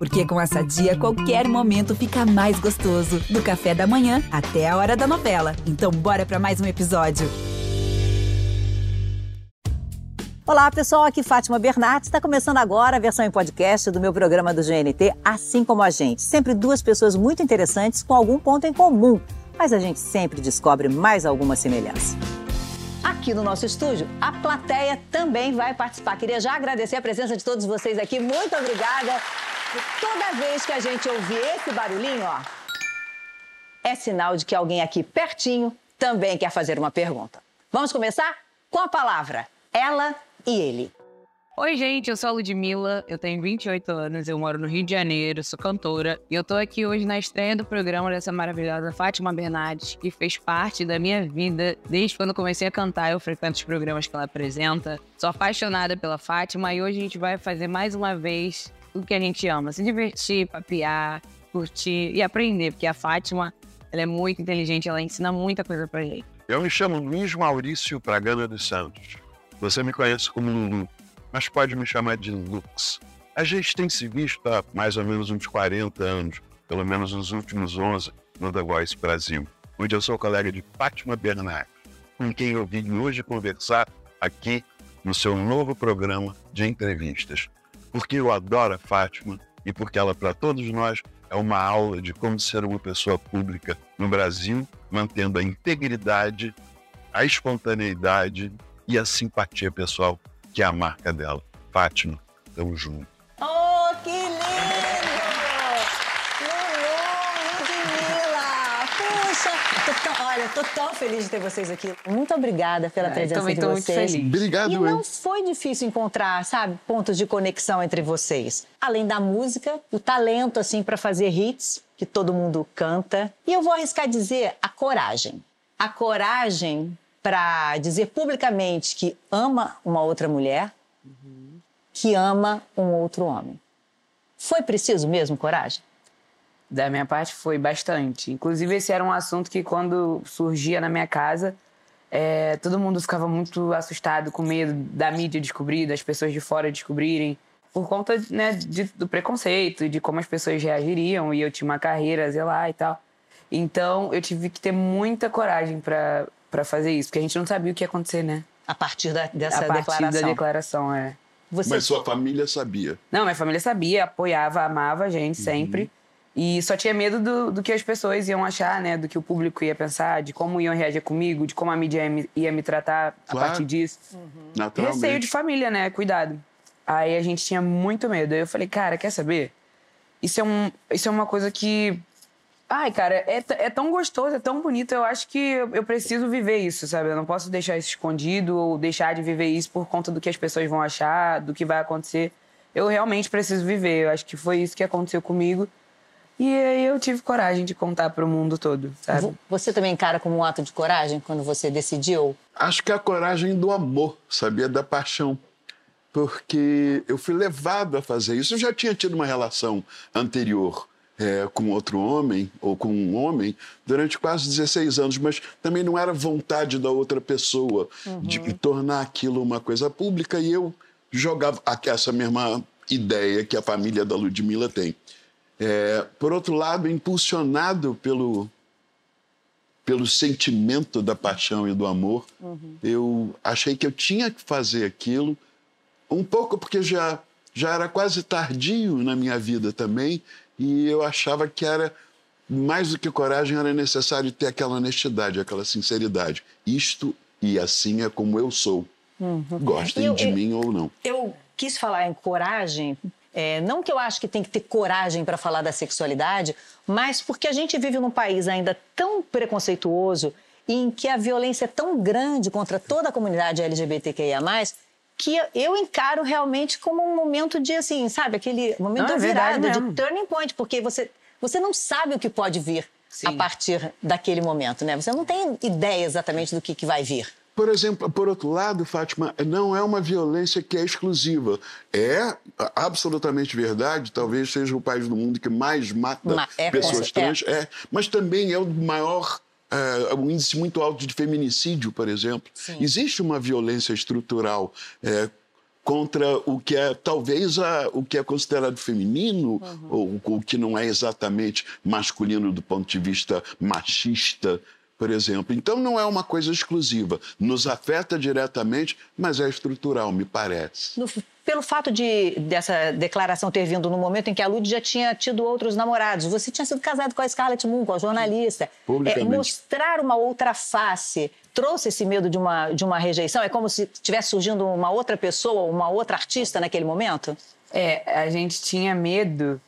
Porque com essa dia, qualquer momento fica mais gostoso. Do café da manhã até a hora da novela. Então, bora para mais um episódio. Olá, pessoal. Aqui Fátima Bernardes. Está começando agora a versão em podcast do meu programa do GNT, Assim Como a Gente. Sempre duas pessoas muito interessantes com algum ponto em comum, mas a gente sempre descobre mais alguma semelhança. Aqui no nosso estúdio, a plateia também vai participar. Queria já agradecer a presença de todos vocês aqui. Muito obrigada. Toda vez que a gente ouvir esse barulhinho, ó, é sinal de que alguém aqui pertinho também quer fazer uma pergunta. Vamos começar com a palavra ela e ele. Oi, gente, eu sou a Ludmilla, eu tenho 28 anos, eu moro no Rio de Janeiro, sou cantora e eu tô aqui hoje na estreia do programa dessa maravilhosa Fátima Bernardes, que fez parte da minha vida desde quando comecei a cantar. Eu frequento os programas que ela apresenta, sou apaixonada pela Fátima e hoje a gente vai fazer mais uma vez o que a gente ama: se divertir, papiar, curtir e aprender, porque a Fátima ela é muito inteligente, ela ensina muita coisa pra gente. Eu me chamo Luiz Maurício Pragana dos Santos. Você me conhece como Lulu, mas pode me chamar de Lux. A gente tem se visto há mais ou menos uns 40 anos, pelo menos nos últimos 11, no The Voice Brasil, onde eu sou colega de Fátima Bernardes, com quem eu vim hoje conversar aqui no seu novo programa de entrevistas. Porque eu adoro a Fátima e porque ela, para todos nós, é uma aula de como ser uma pessoa pública no Brasil, mantendo a integridade, a espontaneidade e a simpatia pessoal, que é a marca dela. Fátima, tamo junto. Oh, que lindo! Lulu, Ludmilla! Puxa! Tô tão, feliz de ter vocês aqui. Muito obrigada pela eu presença também de vocês. muito feliz. Obrigado, E eu. não foi difícil encontrar, sabe, pontos de conexão entre vocês. Além da música, o talento, assim, para fazer hits, que todo mundo canta. E eu vou arriscar dizer a coragem. A coragem para dizer publicamente que ama uma outra mulher, que ama um outro homem. Foi preciso mesmo coragem? Da minha parte foi bastante. Inclusive, esse era um assunto que quando surgia na minha casa, é, todo mundo ficava muito assustado, com medo da mídia descobrir, das pessoas de fora descobrirem, por conta né, de- do preconceito, de como as pessoas reagiriam, e eu tinha uma carreira a zelar e tal. Então, eu tive que ter muita coragem pra pra fazer isso, porque a gente não sabia o que ia acontecer, né? A partir da- dessa a partir declaração. da declaração, é. Você Mas sua família sabia. Não, minha família sabia, apoiava, amava a gente sempre. E só tinha medo do, do que as pessoas iam achar, né? Do que o público ia pensar, de como iam reagir comigo, de como a mídia ia me, ia me tratar a Claro. partir disso. Naturalmente. Receio de família, né? Cuidado. Aí a gente tinha muito medo. Aí eu falei, cara, quer saber? Isso é, um, isso é uma coisa que. Ai, cara, é, é tão gostoso, é tão bonito. Eu acho que eu, eu preciso viver isso, sabe? Eu não posso deixar isso escondido ou deixar de viver isso por conta do que as pessoas vão achar, do que vai acontecer. Eu realmente preciso viver. Eu acho que foi isso que aconteceu comigo. E aí eu tive coragem de contar pro mundo todo, sabe? Vo- Você também encara como um ato de coragem quando você decidiu? Acho que é a coragem do amor, sabia? Da paixão. Porque eu fui levado a fazer isso. Eu já tinha tido uma relação anterior é, com outro homem, ou com um homem, durante quase 16 anos, mas também não era vontade da outra pessoa de tornar aquilo uma coisa pública e eu jogava essa mesma ideia que a família da Ludmilla tem. É, por outro lado, impulsionado pelo, pelo sentimento da paixão e do amor, eu achei que eu tinha que fazer aquilo, um pouco porque já, já era quase tardio na minha vida também, e eu achava que era mais do que coragem, era necessário ter aquela honestidade, aquela sinceridade. Isto e assim é como eu sou. Gostem Eu- de eu- mim ou não. Eu quis falar em coragem, é, não que eu acho que tem que ter coragem para falar da sexualidade, mas porque a gente vive num país ainda tão preconceituoso e em que a violência é tão grande contra toda a comunidade LGBTQIA+, que eu encaro realmente como um momento de, assim, sabe, aquele momento Não, da é virada, de turning point, porque você, você não sabe o que pode vir a Sim. partir daquele momento, né? Você não tem ideia exatamente do que, que vai vir. Por exemplo, por outro lado, Fátima, não é uma violência que é exclusiva. É absolutamente verdade, talvez seja o país do mundo que mais mata Ma- é, pessoas trans, é. mas também é o maior, é, um índice muito alto de feminicídio, por exemplo. Sim. Existe uma violência estrutural é, contra o que é talvez a, o que é considerado feminino ou o que não é exatamente masculino do ponto de vista machista, por exemplo. Então não é uma coisa exclusiva, nos afeta diretamente, mas é estrutural, me parece. No- pelo fato de dessa declaração ter vindo no momento em que a Lud já tinha tido outros namorados, você tinha sido casado com a Scarlett Moon, com a jornalista. É, mostrar uma outra face trouxe esse medo de uma, de uma rejeição? É como se estivesse surgindo uma outra pessoa, uma outra artista naquele momento? É, a gente tinha medo.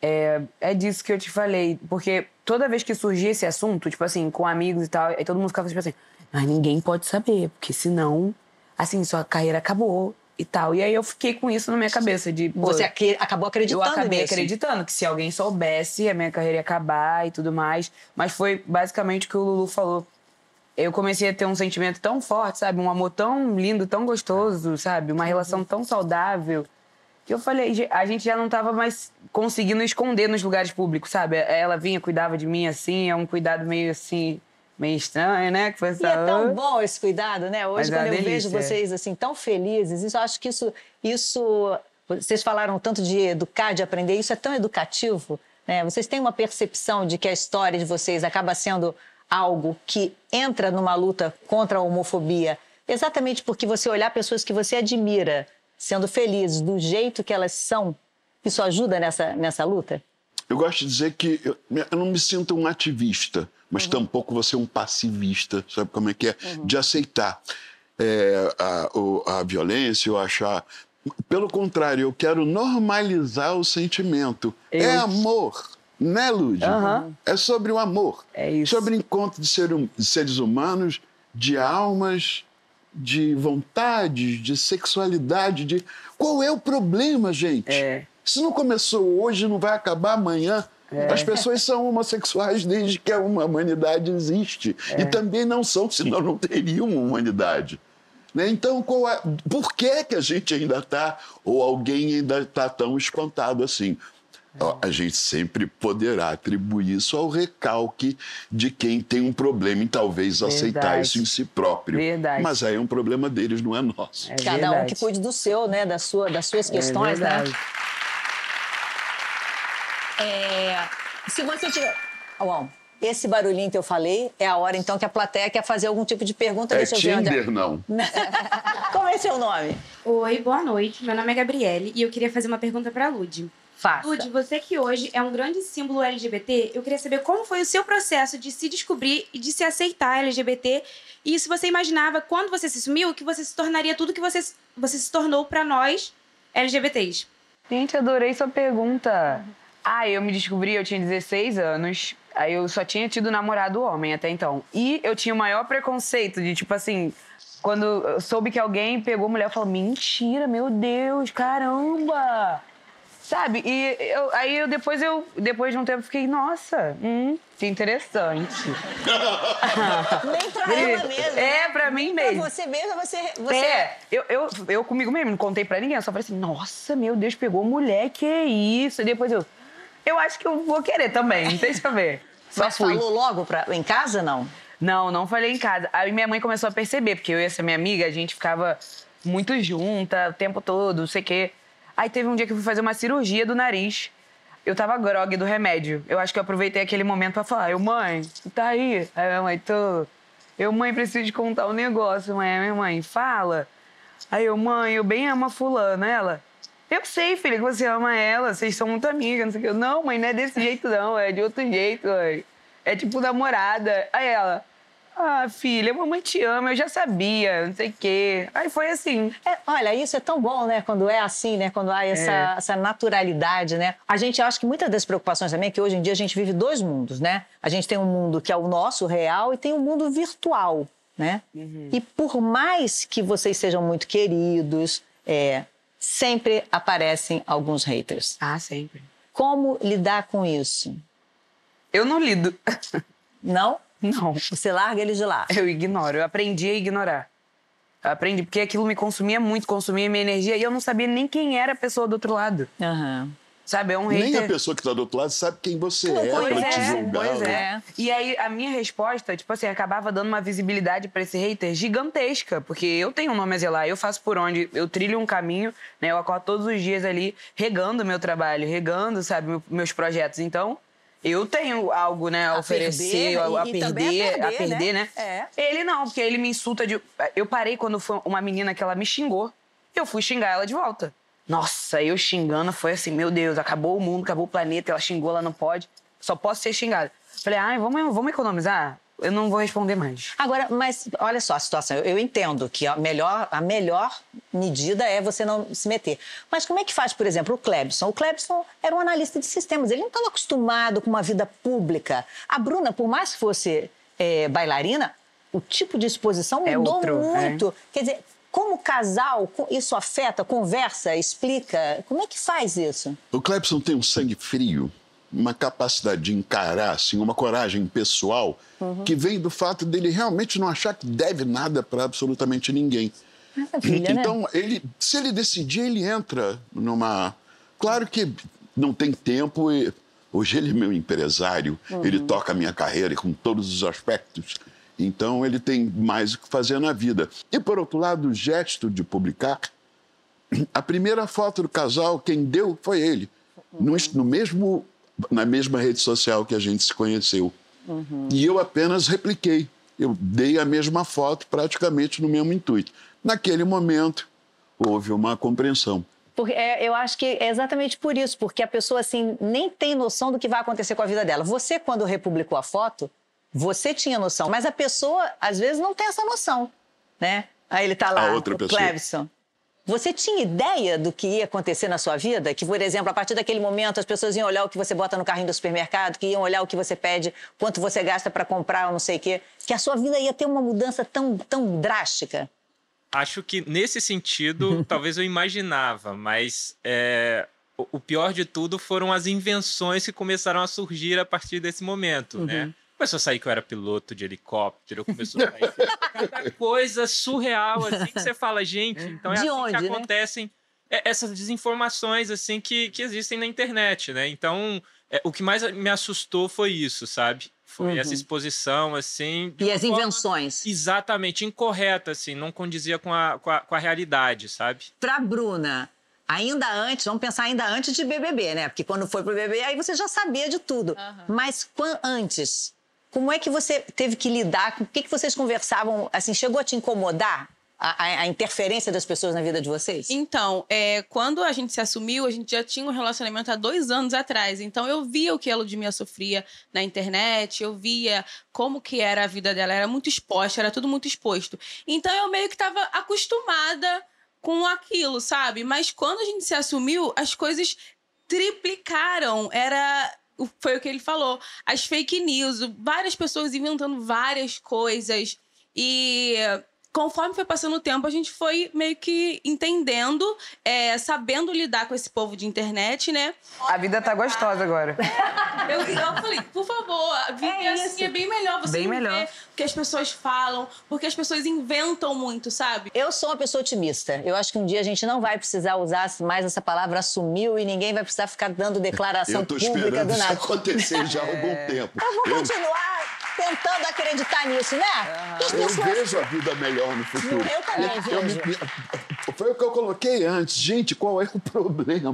É, é disso que eu te falei. Porque toda vez que surgia esse assunto, tipo assim, com amigos e tal, aí todo mundo ficava tipo assim: ah, ninguém pode saber, porque senão, assim, sua carreira acabou e tal. E aí eu fiquei com isso na minha cabeça. De, pô, Você acre- acabou eu acreditando acabei nisso. acreditando que se alguém soubesse, a minha carreira ia acabar e tudo mais. Mas foi basicamente o que o Lulu falou. Eu comecei a ter um sentimento tão forte, sabe? Um amor tão lindo, tão gostoso, sabe? Uma relação tão saudável. Que eu falei, "Ge- a gente já não tava mais conseguindo esconder nos lugares públicos, sabe? Ela vinha, cuidava de mim assim, é um cuidado meio assim, meio estranho, né? Que foi E é tão bom esse cuidado, né? Hoje, Mas é quando uma eu vejo delícia. vocês assim tão felizes, isso, eu acho que isso, isso. Vocês falaram tanto de educar, de aprender, isso é tão educativo. Né? Vocês têm uma percepção de que a história de vocês acaba sendo algo que entra numa luta contra a homofobia, exatamente porque você olhar pessoas que você admira sendo felizes do jeito que elas são, isso ajuda nessa, nessa luta? Eu gosto de dizer que eu, eu não me sinto um ativista, mas tampouco vou ser um passivista, sabe como é que é? De aceitar é, a, o- a violência ou achar. Pelo contrário, eu quero normalizar o sentimento. É amor, né, Lud? Aham. É sobre o amor. É. Sobre encontro de, ser de seres humanos, de almas, de vontades, de sexualidade, de. Qual é o problema, gente? É. Se não começou hoje, não vai acabar amanhã. As pessoas são homossexuais desde que a humanidade existe. E também não são, senão não teriam uma humanidade. Né? Então, é- por que, que a gente ainda está, ou alguém ainda está tão espantado assim? A gente sempre poderá atribuir isso ao recalque de quem tem um problema em talvez aceitar Verdade. isso em si próprio. Verdade. Mas aí é um problema deles, não é nosso. É Cada um que cuide do seu, né? Da sua, das suas questões, é né? verdade. É, se você tiver. Bom, esse barulhinho que eu falei é a hora então que a plateia quer fazer algum tipo de pergunta. É Deixa eu ver onde Tinder, não. Como é seu nome? Oi, boa noite. Meu nome é Gabriele e eu queria fazer uma pergunta pra Lud. Faça. Lud, você que hoje é um grande símbolo LGBT, eu queria saber como foi o seu processo de se descobrir e de se aceitar LGBT e se você imaginava, quando você se sumiu, que você se tornaria tudo que você, você se tornou pra nós LGBTs. Gente, adorei sua pergunta. Ah, eu me descobri, eu tinha 16 anos. Aí eu só tinha tido namorado homem até então. E eu tinha o maior preconceito de, tipo assim, quando eu soube que alguém pegou mulher, eu falo, mentira, meu Deus, caramba! Sabe? E eu- aí eu depois eu, depois de um tempo, fiquei, nossa, hum, que interessante. Nem pra ela mesmo. É, pra mim Pra mesmo. você mesmo, você. você... É, eu, eu, eu comigo mesmo, não contei pra ninguém. Eu só falei assim, nossa, meu Deus, pegou mulher, que isso? E depois eu, eu acho que eu vou querer também, deixa eu ver. Só Mas fui. falou logo pra... em casa, não? Não, não falei em casa. Aí minha mãe começou a perceber, porque eu e essa minha amiga, a gente ficava muito junta o tempo todo, não sei o quê. Aí teve um dia que eu fui fazer uma cirurgia do nariz. Eu tava grog do remédio. Eu acho que eu aproveitei aquele momento pra falar, eu, mãe, tá aí? Aí minha mãe, tô. Eu, mãe, preciso te contar um negócio, mãe. Minha mãe, fala. Aí eu, mãe, eu bem amo a fulana. Ela, eu sei, filha, que você ama ela, vocês são muito amigas, não sei o quê. Eu, Não, mãe, não é desse jeito, não, é de outro jeito, mãe. É tipo namorada. Aí ela, ah, filha, a mamãe te ama, eu já sabia, não sei o quê. Aí foi assim. É, olha, isso é tão bom, né? Quando é assim, né? Quando há essa, É. essa naturalidade, né? A gente acha que muitas das preocupações também é que hoje em dia a gente vive dois mundos, né? A gente tem um mundo que é o nosso real e tem um mundo virtual, né? E por mais que vocês sejam muito queridos, é, sempre aparecem alguns haters. Ah, sempre. Como lidar com isso? Eu não lido. Não? Não. Você larga eles de lá. Eu ignoro. Eu aprendi a ignorar. Eu aprendi, porque aquilo me consumia muito, consumia minha energia e eu não sabia nem quem era a pessoa do outro lado. Aham. Sabe, é um Nem hater. a pessoa que está do outro lado sabe quem você Não é conhece, para te julgar. Pois né? é. E aí, a minha resposta, tipo assim, acabava dando uma visibilidade pra esse hater gigantesca. Porque eu tenho um nome a zelar, eu faço por onde, eu trilho um caminho, né? Eu acordo todos os dias ali regando o meu trabalho, regando, sabe, meu- meus projetos. Então, eu tenho algo, né, a, A oferecer, perder, a, a e perder, também a a perder, perder, né? né? Ele não, porque ele me insulta de. Eu parei quando foi uma menina que ela me xingou, eu fui xingar ela de volta. Nossa, eu xingando foi assim, meu Deus, acabou o mundo, acabou o planeta, ela xingou, ela não pode, só posso ser xingada. Falei, ai, vamos, vamos economizar? Eu não vou responder mais. Agora, mas olha só a situação. Eu, eu entendo que a melhor, a melhor medida é você não se meter. Mas como é que faz, por exemplo, o Clebson? O Clebson era um analista de sistemas. Ele não estava acostumado com uma vida pública. A Bruna, por mais que fosse eh, bailarina, o tipo de exposição É mudou outro, muito. Quer dizer, como casal, isso afeta, conversa, explica? Como é que faz isso? O Clebson tem um sangue frio, uma capacidade de encarar, assim, uma coragem pessoal Uhum. que vem do fato dele realmente não achar que deve nada para absolutamente ninguém. Maravilha, né? então, ele, se ele decidir, ele entra numa. Claro que não tem tempo e. Hoje ele é meu empresário, Uhum. ele toca a minha carreira com todos os aspectos. Então ele tem mais o que fazer na vida. E por outro lado, o gesto de publicar, a primeira foto do casal, quem deu foi ele. No, no mesmo, na mesma rede social que a gente se conheceu. E eu apenas repliquei. Eu dei a mesma foto praticamente no mesmo intuito. Naquele momento, houve uma compreensão. Porque é, eu acho que é exatamente por isso, porque a pessoa assim nem tem noção do que vai acontecer com a vida dela. Você, quando republicou a foto, você tinha noção, mas a pessoa às vezes não tem essa noção, né? Aí ele tá lá, A outra o pessoa. Clebson. Você tinha ideia do que ia acontecer na sua vida? Que, por exemplo, a partir daquele momento as pessoas iam olhar o que você bota no carrinho do supermercado, que iam olhar o que você pede, quanto você gasta para comprar ou não sei o quê, que a sua vida ia ter uma mudança tão, tão drástica? Acho que nesse sentido, talvez eu imaginava, mas é, o, o pior de tudo foram as invenções que começaram a surgir a partir desse momento, né? Começou a sair que eu era piloto de helicóptero, começou a sair cada coisa surreal, assim, que você fala, gente, então é De assim onde, que né? acontecem é, essas desinformações, assim, que, que existem na internet, né? Então, é, o que mais me assustou foi isso, sabe? Foi essa exposição, assim... E as invenções? exatamente incorreta, assim, não condizia com a, com a, com a realidade, sabe? Pra Bruna, ainda antes, vamos pensar ainda antes de BBB, né? Porque quando foi pro BBB, aí você já sabia de tudo. Mas quan- antes, como é que você teve que lidar? Com o que, que vocês conversavam? Assim, chegou a te incomodar a, a- interferência das pessoas na vida de vocês? Então, é, quando a gente se assumiu, a gente já tinha um relacionamento há dois anos atrás. Então, eu via o que a Ludmilla sofria na internet, eu via como que era a vida dela. Era muito exposta, era tudo muito exposto. Então, eu meio que estava acostumada com aquilo, sabe? Mas quando a gente se assumiu, as coisas triplicaram. Era... Foi o que ele falou. As fake news, várias pessoas inventando várias coisas. E conforme foi passando o tempo, a gente foi meio que entendendo, é, sabendo lidar com esse povo de internet, né? A vida tá gostosa agora. Eu, eu falei, por favor, viver É assim isso. é bem melhor. Você Bem melhor. vê o que as pessoas falam, porque as pessoas inventam muito, sabe? Eu sou uma pessoa otimista. Eu acho que um dia a gente não vai precisar usar mais essa palavra assumiu e ninguém vai precisar ficar dando declaração Eu estou pública esperando do isso nada. acontecer já há algum tempo. Eu vou Eu- continuar tentando acreditar nisso, né? As Eu vejo a vida melhor no futuro. Eu também Eu me- vejo. Foi o que eu coloquei antes. Gente, qual é o problema?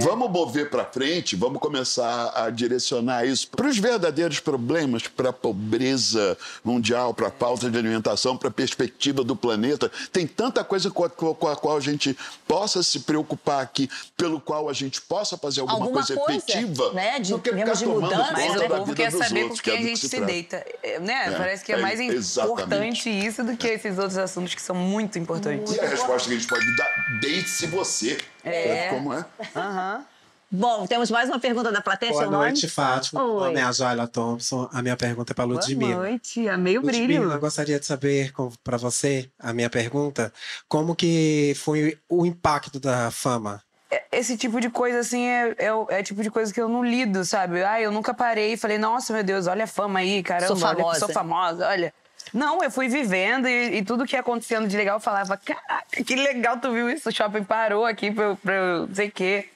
Vamos mover para frente, vamos começar a direcionar isso para os verdadeiros problemas, para a pobreza mundial, para a falta de alimentação, para a perspectiva do planeta. Tem tanta coisa com a, com a qual a gente possa se preocupar aqui, pelo qual a gente possa fazer alguma, Alguma coisa, coisa, efetiva, né, de- do que ficar de tomando mudança, Mas conta né? o da povo quer saber com que é quem a que gente se se deita. É, Né? É, Parece que é é, mais exatamente. importante isso do que esses outros assuntos que são muito importantes. E a resposta que a gente pode dar, deite-se você. É. Como é? Aham. Bom, temos mais uma pergunta da plateia. Boa seu nome? noite, Fátima. Meu Oi. nome é a Joyla Thompson. A minha pergunta é para Ludmilla. noite, amei o Ludmilla, brilho. eu gostaria de saber para você, a minha pergunta, como que foi o impacto da fama? Esse tipo de coisa, assim, é, é, o- é tipo de coisa que eu não lido, sabe? Ah, eu nunca parei e falei, nossa, meu Deus, olha a fama aí, caramba, Sou olha famosa. sou famosa, olha. Não, eu fui vivendo e, e tudo que ia acontecendo de legal eu falava, caraca, que legal, tu viu isso? O shopping parou aqui pra, eu- pra eu não sei o quê.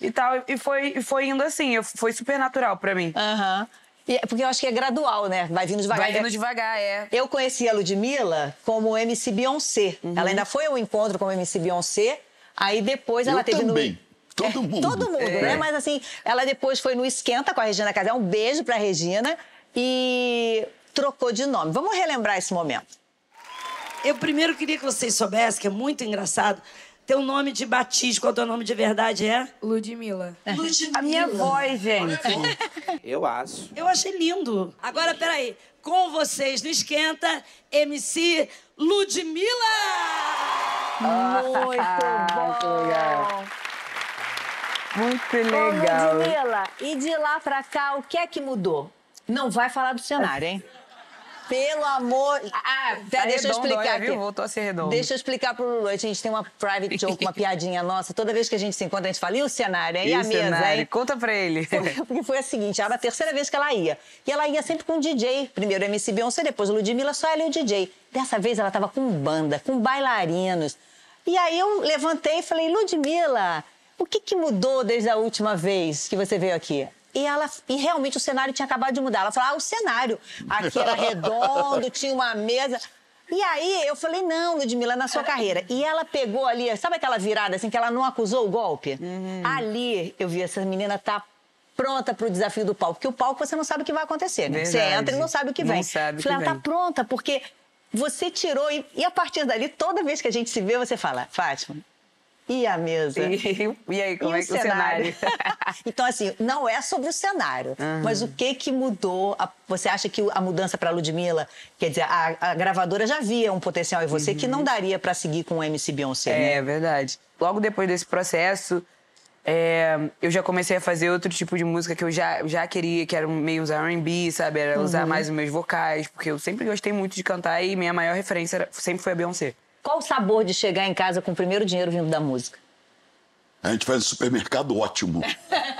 e tal. E foi, foi indo assim, eu- foi super natural pra mim. Aham. E é- Porque eu acho que é gradual, né? Vai vindo devagar. Vai vindo devagar, é. Eu conheci a Ludmilla como MC Beyoncé. Uhum. Ela ainda foi ao encontro como MC Beyoncé. Aí depois ela Eu teve também. no. Todo É, mundo. Todo mundo, É. né? Mas assim, ela depois foi no Esquenta com a Regina Casé. Um beijo pra Regina. E trocou de nome. Vamos relembrar esse momento. Eu primeiro queria que vocês soubessem, que é muito engraçado, teu nome de batismo, qual teu nome de verdade é? Ludmilla. Ludmilla. A minha voz, gente. Eu acho. Eu achei lindo. Agora, peraí. Com vocês no Esquenta, MC Ludmilla! Muito bom. Muito Ô, legal. Ludmilla, e de lá pra cá, o que é que mudou? Não vai falar do cenário, hein? Pelo amor... Ah, Tá deixa eu explicar aqui. viu? Voltou a ser redondo. Deixa eu explicar pro Lulu. A gente tem uma private joke, uma piadinha nossa. Toda vez que a gente se encontra, a gente fala, e o cenário, hein? E, E a o mesa, cenário? hein? Conta pra ele. Porque foi a seguinte, era a terceira vez que ela ia. E ela ia sempre com um DJ. Primeiro o MC Beyoncé, depois o Ludmilla, só ela e o DJ. Dessa vez ela estava com banda, com bailarinos. E aí eu levantei e falei, Ludmilla, o que, que mudou desde a última vez que você veio aqui? E, ela, e realmente o cenário tinha acabado de mudar. Ela falou, ah, o cenário. Aqui era redondo, tinha uma mesa. E aí eu falei, não, Ludmilla, na sua carreira. E ela pegou ali, sabe aquela virada assim, que ela não acusou o golpe? Ali eu vi essa menina tá pronta para o desafio do palco. Porque o palco você não sabe o que vai acontecer, né? Você Verdade. entra e não sabe o que Não vem. sabe o Falei, ela vem. tá pronta, porque você tirou. E, e a partir dali, toda vez que a gente se vê, você fala, Fátima, e a mesa? E, e aí, como E é que o cenário? então, assim, não é sobre o cenário, mas o que que mudou? A- você acha que a mudança para Ludmilla, quer dizer, a, a gravadora já via um potencial em você que não daria para seguir com o MC Beyoncé, né? É verdade. Logo depois desse processo, é, eu já comecei a fazer outro tipo de música que eu já, já queria, que era meio usar R&B, sabe? Era usar mais os meus vocais, porque eu sempre gostei muito de cantar e minha maior referência era- sempre foi a Beyoncé. Qual o sabor de chegar em casa com o primeiro dinheiro vindo da música? A gente faz um supermercado ótimo.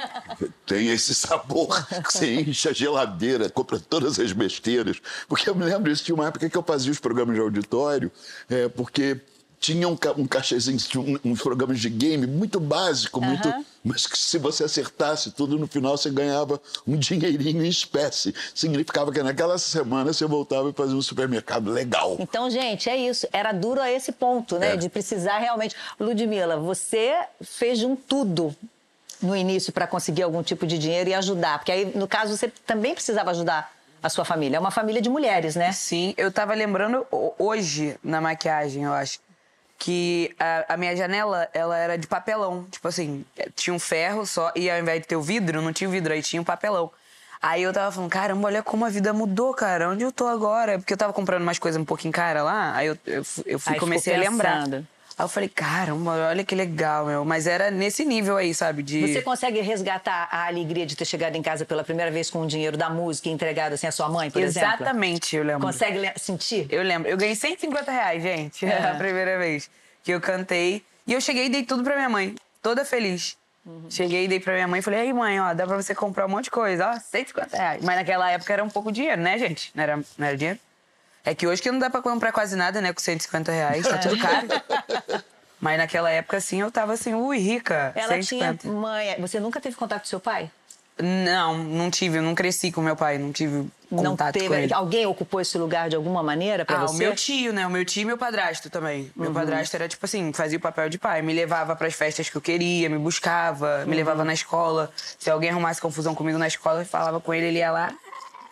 Tem esse sabor que você enche a geladeira, compra todas as besteiras. Porque eu me lembro disso, tinha uma época que eu fazia os programas de auditório, é, porque tinha um, ca- um cachezinho, tinha um- uns programas de game muito básico, muito, mas que se você acertasse tudo, no final você ganhava um dinheirinho em espécie. Significava que naquela semana você voltava e fazia um supermercado legal. Então, gente, é isso. Era duro a esse ponto, né? É. De precisar realmente. Ludmilla, você fez de um tudo no início para conseguir algum tipo de dinheiro e ajudar. Porque aí, no caso, você também precisava ajudar a sua família. É uma família de mulheres, né? Sim, eu tava lembrando ho- hoje na maquiagem, eu acho, que a, a minha janela, ela era de papelão. Tipo assim, eh, tinha um ferro só, e ao invés de ter o vidro, não tinha o vidro, aí tinha um papelão. Aí eu tava falando, caramba, olha como a vida mudou, cara. Onde eu tô agora? Porque eu tava comprando umas coisas um pouquinho cara lá, aí eu, eu, eu fui, Aí comecei a lembrar. Aí eu falei, caramba, olha que legal, meu. Mas era nesse nível aí, sabe? De... Você consegue resgatar a alegria de ter chegado em casa pela primeira vez com o dinheiro da música e entregado assim à sua mãe, por exemplo? Exatamente, eu lembro. Consegue sentir? Eu lembro. Eu ganhei 150 reais, gente, É. a primeira vez que eu cantei. E eu cheguei e dei tudo pra minha mãe, toda feliz. Uhum. Cheguei e dei pra minha mãe e falei, aí mãe, ó, dá pra você comprar um monte de coisa, ó, 150 reais. Mas naquela época era um pouco dinheiro, né, gente? Não era, não era dinheiro? É que hoje que não dá pra comprar quase nada, né, com 150 reais, tá tudo caro. Mas naquela época, assim, eu tava assim, ui, rica, Ela 150. tinha mãe. Você nunca teve contato com seu pai? Não, não tive, eu não cresci com meu pai, não tive Não contato teve. com ele. Alguém ocupou esse lugar de alguma maneira pra Ah, você? o meu tio, né? O meu tio e meu padrasto também. Meu padrasto era tipo assim, fazia o papel de pai. Me levava pras festas que eu queria, me buscava, me levava na escola. Se alguém arrumasse confusão comigo na escola, eu falava com ele, ele ia lá,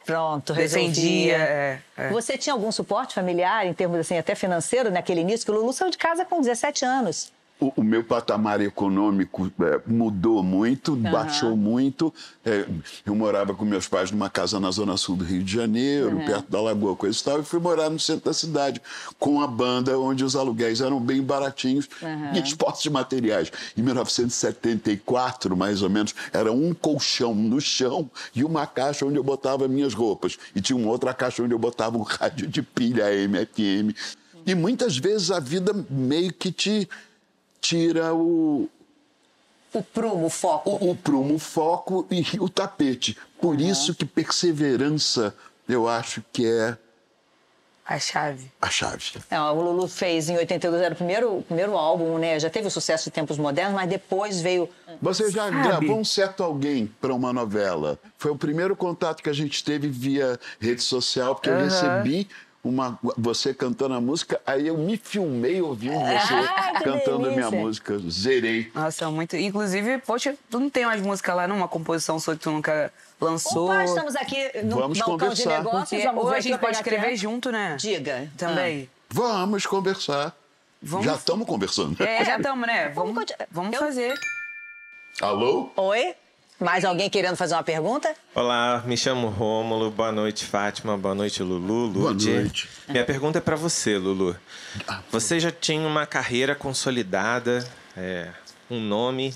Pronto, resolvia. É, é. Você tinha algum suporte familiar, em termos assim, até financeiro, naquele início? Que o Lulu saiu de casa com 17 anos. O, o meu patamar econômico é, mudou muito, baixou muito. É, eu morava com meus pais numa casa na zona sul do Rio de Janeiro, perto da Lagoa, coisa e tal, e fui morar no centro da cidade, com a banda, onde os aluguéis eram bem baratinhos e dispostos de materiais. Em 1974, mais ou menos, era um colchão no chão e uma caixa onde eu botava minhas roupas. E tinha uma outra caixa onde eu botava um rádio de pilha AM, FM. E muitas vezes a vida meio que te tira o, O prumo, o foco. o, o prumo, o foco e o tapete. Por isso que perseverança, eu acho que é A chave. A chave. É, o Lulu fez em 82, era o primeiro, o primeiro álbum, né? Já teve o sucesso de Tempos Modernos, mas depois veio... Você já Sabe? gravou um certo alguém para uma novela. Foi o primeiro contato que a gente teve via rede social, porque eu Aham. recebi uma, você cantando a música, aí eu me filmei ouvindo você Ah, cantando a minha música. Zerei. Nossa, muito. Inclusive, poxa, tu não tem umas músicas lá, não? Uma composição sua que tu nunca lançou? Opa, estamos aqui no Vamos balcão de conversar. negócios. Vamos ou ver a gente pode escrever aqui. junto, né? Diga. Também. Vamos conversar. Vamos- Já estamos conversando. É, já estamos, né? Vamos, vamos eu- fazer. Alô? Oi? Mais alguém querendo fazer uma pergunta? Olá, me chamo Rômulo. Boa noite, Fátima. Boa noite, Lulu. Boa noite. Minha pergunta é para você, Lulu. Você já tinha uma carreira consolidada, é, um nome,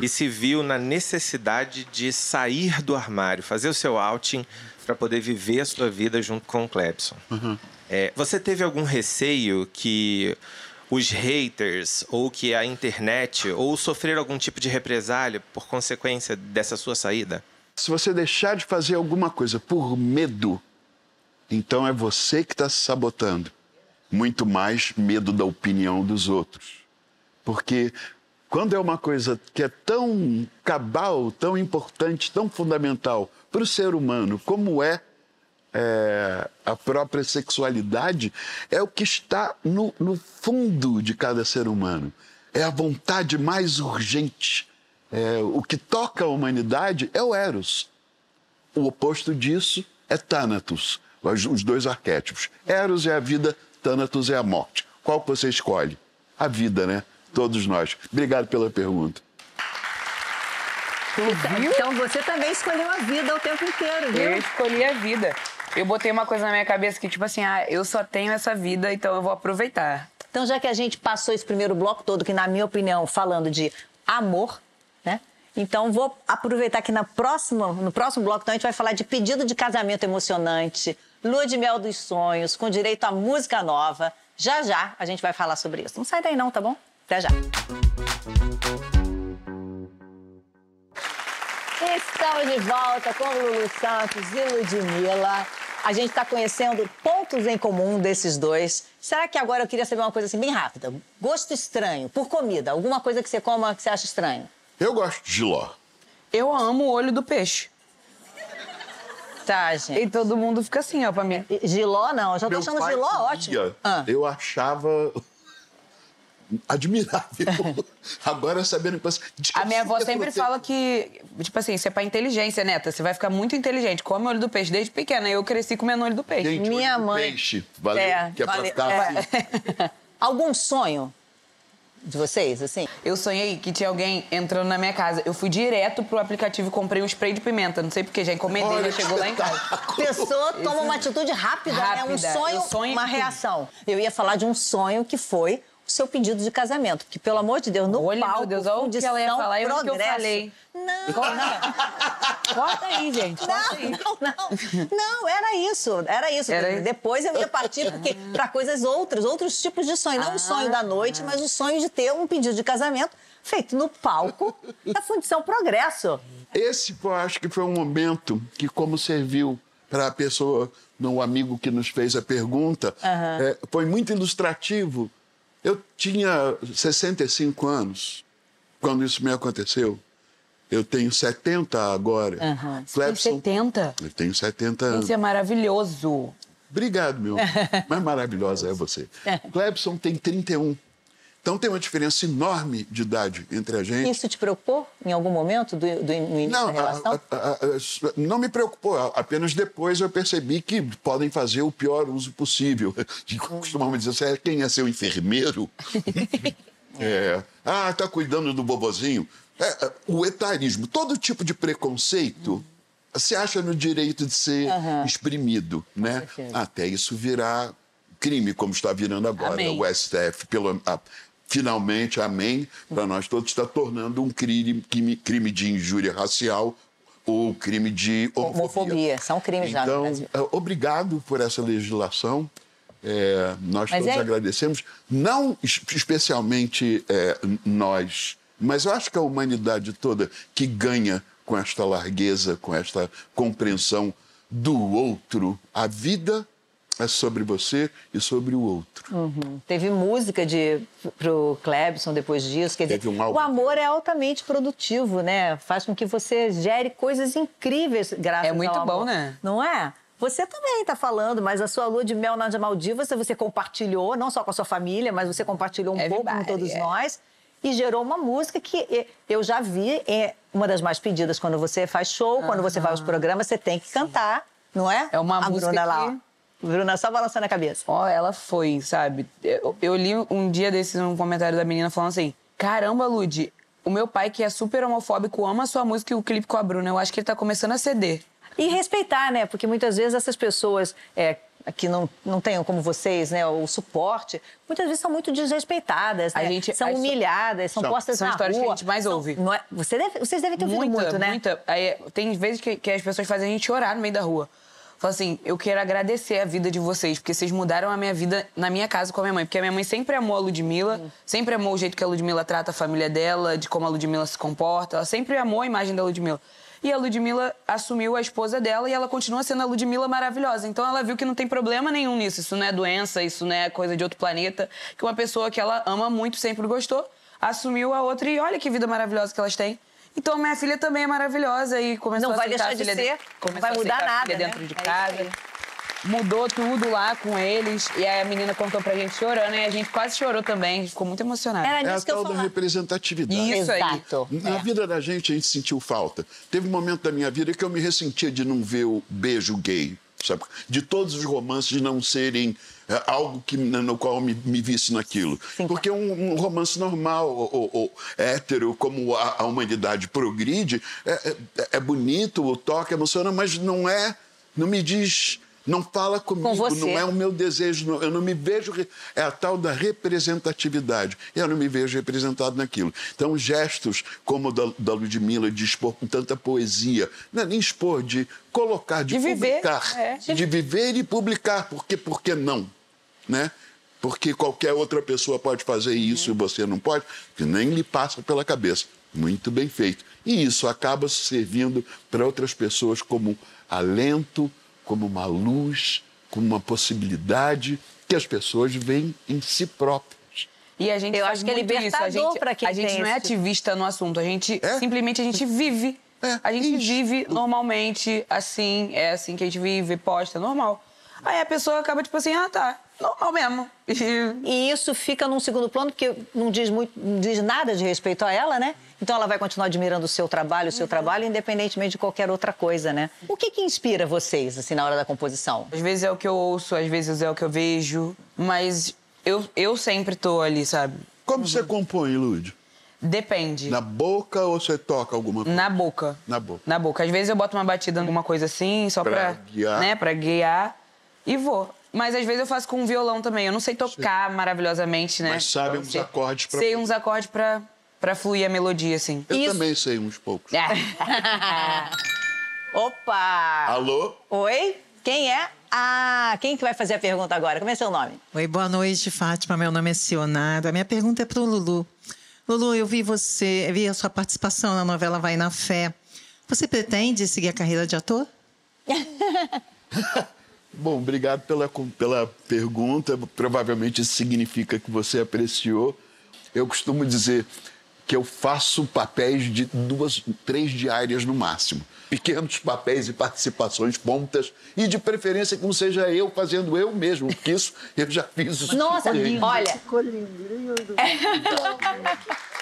e se viu na necessidade de sair do armário, fazer o seu outing para poder viver a sua vida junto com o Clebson. É, você teve algum receio que os haters ou que a internet ou sofrer algum tipo de represália por consequência dessa sua saída? Se você deixar de fazer alguma coisa por medo, então é você que está se sabotando. Muito mais medo da opinião dos outros. Porque quando é uma coisa que é tão cabal, tão importante, tão fundamental para o ser humano, como é, é, a própria sexualidade, é o que está no, no fundo de cada ser humano. É a vontade mais urgente. É, o que toca a humanidade é o Eros. O oposto disso é Thanatos, os, os dois arquétipos. Eros é a vida, Thanatos é a morte. Qual que você escolhe? A vida, né? Todos nós. Obrigado pela pergunta. Então você também escolheu a vida o tempo inteiro, viu? Eu escolhi a vida. Eu botei uma coisa na minha cabeça que, tipo assim, ah, eu só tenho essa vida, então eu vou aproveitar. Então, já que a gente passou esse primeiro bloco todo, que na minha opinião, falando de amor, né? Então, vou aproveitar que na próxima, no próximo bloco, então, a gente vai falar de pedido de casamento emocionante, lua de mel dos sonhos, com direito a música nova. Já já a gente vai falar sobre isso. Não sai daí não, tá bom? Até já. Estamos de volta com Lulu Santos e Ludmilla. A gente está conhecendo pontos em comum desses dois. Será que agora eu queria saber uma coisa assim bem rápida? Gosto estranho por comida. Alguma coisa que você coma que você acha estranho? Eu gosto de giló. Eu amo o olho do peixe. Tá, gente. E todo mundo fica assim, ó, pra mim. Giló não, eu já tô Meu achando pai giló comia, ótimo. Ah. Eu achava admirável. Agora sabendo que você... A minha avó sempre fala que, tipo assim, isso é pra inteligência, neta. Você vai ficar muito inteligente. Come olho do peixe desde pequena. Eu cresci comendo olho do peixe. Gente, Minha olho do mãe- Peixe, valeu, É, que é pra vale- ficar é. assim. Algum sonho de vocês, assim? Eu sonhei que tinha alguém entrando na minha casa. Eu fui direto pro aplicativo e comprei um spray de pimenta. Não sei porque, já encomendei, Olha já chegou lá em casa. Pessoa toma uma atitude rápida, né? Um Rápida. sonho, sonho uma reação. Eu ia falar de um sonho que foi o seu pedido de casamento. Porque, pelo amor de Deus, no Olha, meu palco, Deus, olha o que ela ia falar e olha o que eu progresso. falei. Não, Corta aí, gente. Corta aí. não, não, não, era isso, era isso. Era- Depois eu ia partir porque para coisas outras, outros tipos de sonho, não o sonho da noite, mas o sonho de ter um pedido de casamento feito no palco da Fundição Progresso. Esse, eu acho que foi um momento que, como serviu para a pessoa, no amigo que nos fez a pergunta, é, foi muito ilustrativo. Eu tinha 65 anos quando isso me aconteceu. Eu tenho 70 agora. Tem Clebson, 70. eu tenho 70 anos. Isso é maravilhoso. Obrigado, meu. Mais maravilhosa é você. Clebson tem 31. Então tem uma diferença enorme de idade entre a gente. Isso te preocupou em algum momento do, do início Não, da relação? a- a- a- não me preocupou. Apenas depois eu percebi que podem fazer o pior uso possível. Costumamos dizer, "Você é- quem é seu enfermeiro? É, ah, tá cuidando do bobozinho. É, é, o etarismo, todo tipo de preconceito se acha no direito de ser exprimido, né? Até isso virar crime, como está virando agora. Amém. O STF, pelo, a- finalmente, amém, para nós todos, está tornando um crime, crime, de injúria racial ou crime de homofobia. Homofobia, são crimes já no Então, Brasil. é, obrigado por essa legislação. É, nós Mas todos é- agradecemos, não es- especialmente é, nós, mas eu acho que a humanidade toda que ganha com esta largueza, com esta compreensão do outro, a vida é sobre você e sobre o outro. Uhum. Teve música de pro Clebson depois disso. Quer dizer, um álbum. o amor é altamente produtivo, né? Faz com que você gere coisas incríveis graças É muito ao amor. bom, né? Não é? Você também está falando, mas a sua lua de mel na Maldivas você compartilhou, não só com a sua família, mas você compartilhou um pouco com Everybody, todos é. nós e gerou uma música que eu já vi, é uma das mais pedidas quando você faz show, quando você vai aos programas, você tem que cantar, não é? É uma a música Bruna lá, que- ó. Bruna só balançando a cabeça. Ó, ela foi, sabe? Eu, eu li um dia desses um comentário da menina falando assim: Caramba, Lud, o meu pai, que é super homofóbico, ama a sua música e o clipe com a Bruna. Eu acho que ele tá começando a ceder. E respeitar, né? Porque muitas vezes essas pessoas é, que não, não tenham como vocês, né, o suporte, muitas vezes são muito desrespeitadas, A né? gente- são as- humilhadas, são, São. postas São na histórias que rua. a gente mais São- ouve. é- você deve- vocês devem ter ouvido muita, muito, né? Muita. Aí, tem vezes que, que as pessoas fazem a gente chorar no meio da rua. Fala assim, eu quero agradecer a vida de vocês, porque vocês mudaram a minha vida na minha casa com a minha mãe. Porque a minha mãe sempre amou a Ludmilla, sempre amou o jeito que a Ludmilla trata a família dela, de como a Ludmilla se comporta. Ela sempre amou a imagem da Ludmilla. E a Ludmilla assumiu a esposa dela e ela continua sendo a Ludmilla maravilhosa. Então ela viu que não tem problema nenhum nisso. Isso não é doença, isso não é coisa de outro planeta. Que uma pessoa que ela ama muito, sempre gostou, assumiu a outra e olha que vida maravilhosa que elas têm. Então minha filha também é maravilhosa e começou Não a vai deixar de a filha ser, de- não começou vai mudar a nada, filha né? dentro de É casa. aí. Mudou tudo lá com eles. E aí a menina contou pra gente chorando e a gente quase chorou também. A gente ficou muito emocionada. Era É a disso que eu tal da representatividade. Isso aí. Exato. Na É. vida da gente, a gente sentiu falta. Teve um momento da minha vida que eu me ressentia de não ver o beijo gay, sabe? De todos os romances não serem é, algo que, no qual me, me visse naquilo. Porque um, um romance normal, ou, ou- ou hétero, como a, a humanidade progride, é, é- é bonito, o toque emociona, mas não é, não me diz... Não fala comigo, você. não é o meu desejo, não- eu não me vejo. É a tal da representatividade. Eu não me vejo representado naquilo. Então, gestos como o da, da Ludmilla, de expor com tanta poesia, não é nem expor, de colocar, de, De viver, publicar. é. De viver e publicar. Por que, por que não? Né? Porque qualquer outra pessoa pode fazer isso e você não pode, que nem lhe passa pela cabeça. Muito bem feito. E isso acaba servindo para outras pessoas como alento, como uma luz, como uma possibilidade que as pessoas veem em si próprias. E a gente Eu acho que é libertador pra quem a gente não é ativista no assunto. A gente É? simplesmente a gente vive. É, a gente isso. vive normalmente, assim, é assim que a gente vive, posta, normal. Aí a pessoa acaba tipo assim, ah, tá, normal mesmo. E E isso fica num segundo plano, porque não diz, muito, não diz nada de respeito a ela, né? Então ela vai continuar admirando o seu trabalho, o seu trabalho, independentemente de qualquer outra coisa, né? O que, que inspira vocês, assim, na hora da composição? Às vezes é o que eu ouço, às vezes é o que eu vejo, mas eu, eu sempre tô ali, sabe? Como você compõe, Lúdio? Depende. Na boca ou você toca alguma coisa? Na boca. Na boca. Na boca. Às vezes eu boto uma batida, alguma coisa assim, só Pra pra, guiar. né, pra guiar e vou. Mas às vezes eu faço com um violão também. Eu não sei tocar maravilhosamente, né? Mas sabe uns acordes pra- Sei uns acordes pra, pra fluir a melodia, assim. Eu também sei uns poucos. Opa! Alô? Oi? Quem é? Ah, quem que vai fazer a pergunta agora? Como é seu nome? Oi, boa noite, Fátima. Meu nome é Sionara. A minha pergunta é para o Lulu. Lulu, eu vi você, eu vi a sua participação na novela Vai na Fé. Você pretende seguir a carreira de ator? Bom, obrigado pela, pela pergunta. Provavelmente isso significa que você apreciou. Eu costumo dizer que eu faço papéis de duas, três diárias no máximo. Pequenos papéis e participações pontas. E de preferência que não seja eu fazendo eu mesmo, porque isso eu já fiz o Nossa, suficiente. olha.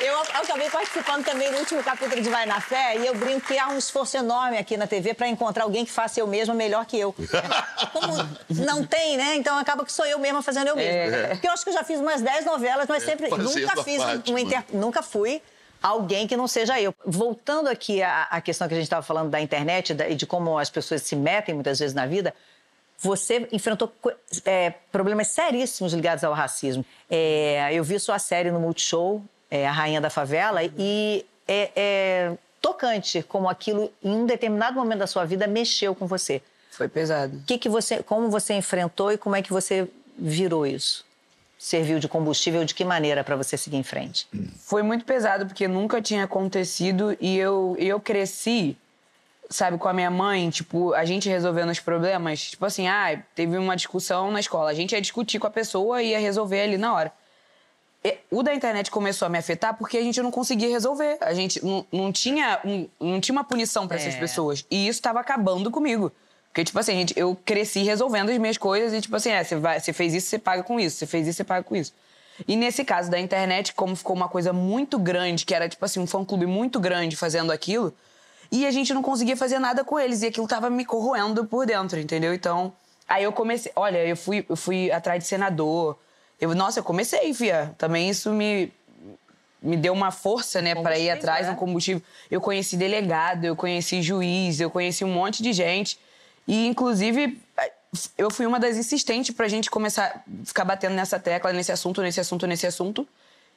Eu acabei participando também do último capítulo de Vai na Fé e eu brinco que há um esforço enorme aqui na TV para encontrar alguém que faça eu mesma melhor que eu. Como não tem, né? Então acaba que sou eu mesma fazendo eu mesma. É. Porque eu acho que eu já fiz umas 10 novelas, mas sempre Fazendo nunca fiz um- Fátima. uma inter... nunca fui alguém que não seja eu. Voltando aqui à, à questão que a gente estava falando da internet e de como as pessoas se metem muitas vezes na vida, você enfrentou é, problemas seríssimos ligados ao racismo. É, eu vi sua série no Multishow, é, A Rainha da Favela, e é, é tocante como aquilo, em um determinado momento da sua vida, mexeu com você. Foi pesado. O que que você, como você enfrentou e como é que você virou isso? Serviu de combustível de que maneira para você seguir em frente? Foi muito pesado, porque nunca tinha acontecido e eu, eu cresci sabe, com a minha mãe, tipo, a gente resolvendo os problemas, tipo assim, ah, teve uma discussão na escola, a gente ia discutir com a pessoa e ia resolver ali na hora. E O da internet começou a me afetar porque a gente não conseguia resolver. A gente não, não tinha, um- não tinha uma punição pra essas É. pessoas. E isso tava acabando comigo. Porque, tipo assim, gente, eu cresci resolvendo as minhas coisas e, tipo assim, é, você, vai, você fez isso, você paga com isso. Você fez isso, você paga com isso. E nesse caso da internet, como ficou uma coisa muito grande, que era, tipo assim, um fã-clube muito grande fazendo aquilo, e a gente não conseguia fazer nada com eles. E aquilo tava me corroendo por dentro, entendeu? Então, aí eu comecei... Olha, eu fui, eu fui atrás de senador. Eu, nossa, eu comecei, fia. Também isso me, me deu uma força, né, para ir atrás né? no combustível. Eu conheci delegado, eu conheci juiz, eu conheci um monte de gente. E, inclusive, eu fui uma das insistentes pra gente começar a ficar batendo nessa tecla, nesse assunto, nesse assunto, nesse assunto.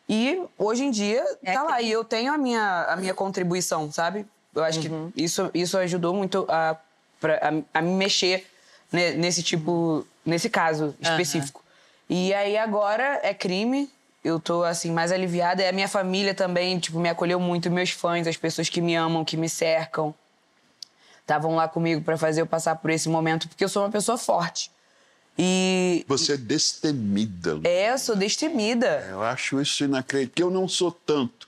E hoje em dia, tá lá. E eu tenho a minha, a minha contribuição, sabe? Eu acho que isso, isso ajudou muito a, pra, a, a me mexer ne- nesse tipo, nesse caso específico. E aí agora é crime. Eu tô, assim, mais aliviada. E a minha família também, tipo, me acolheu muito. Meus fãs, as pessoas que me amam, que me cercam. Estavam lá comigo pra fazer eu passar por esse momento. Porque eu sou uma pessoa forte. E... Você é destemida. É, eu sou destemida. Eu acho isso inacreditável. que eu não sou tanto.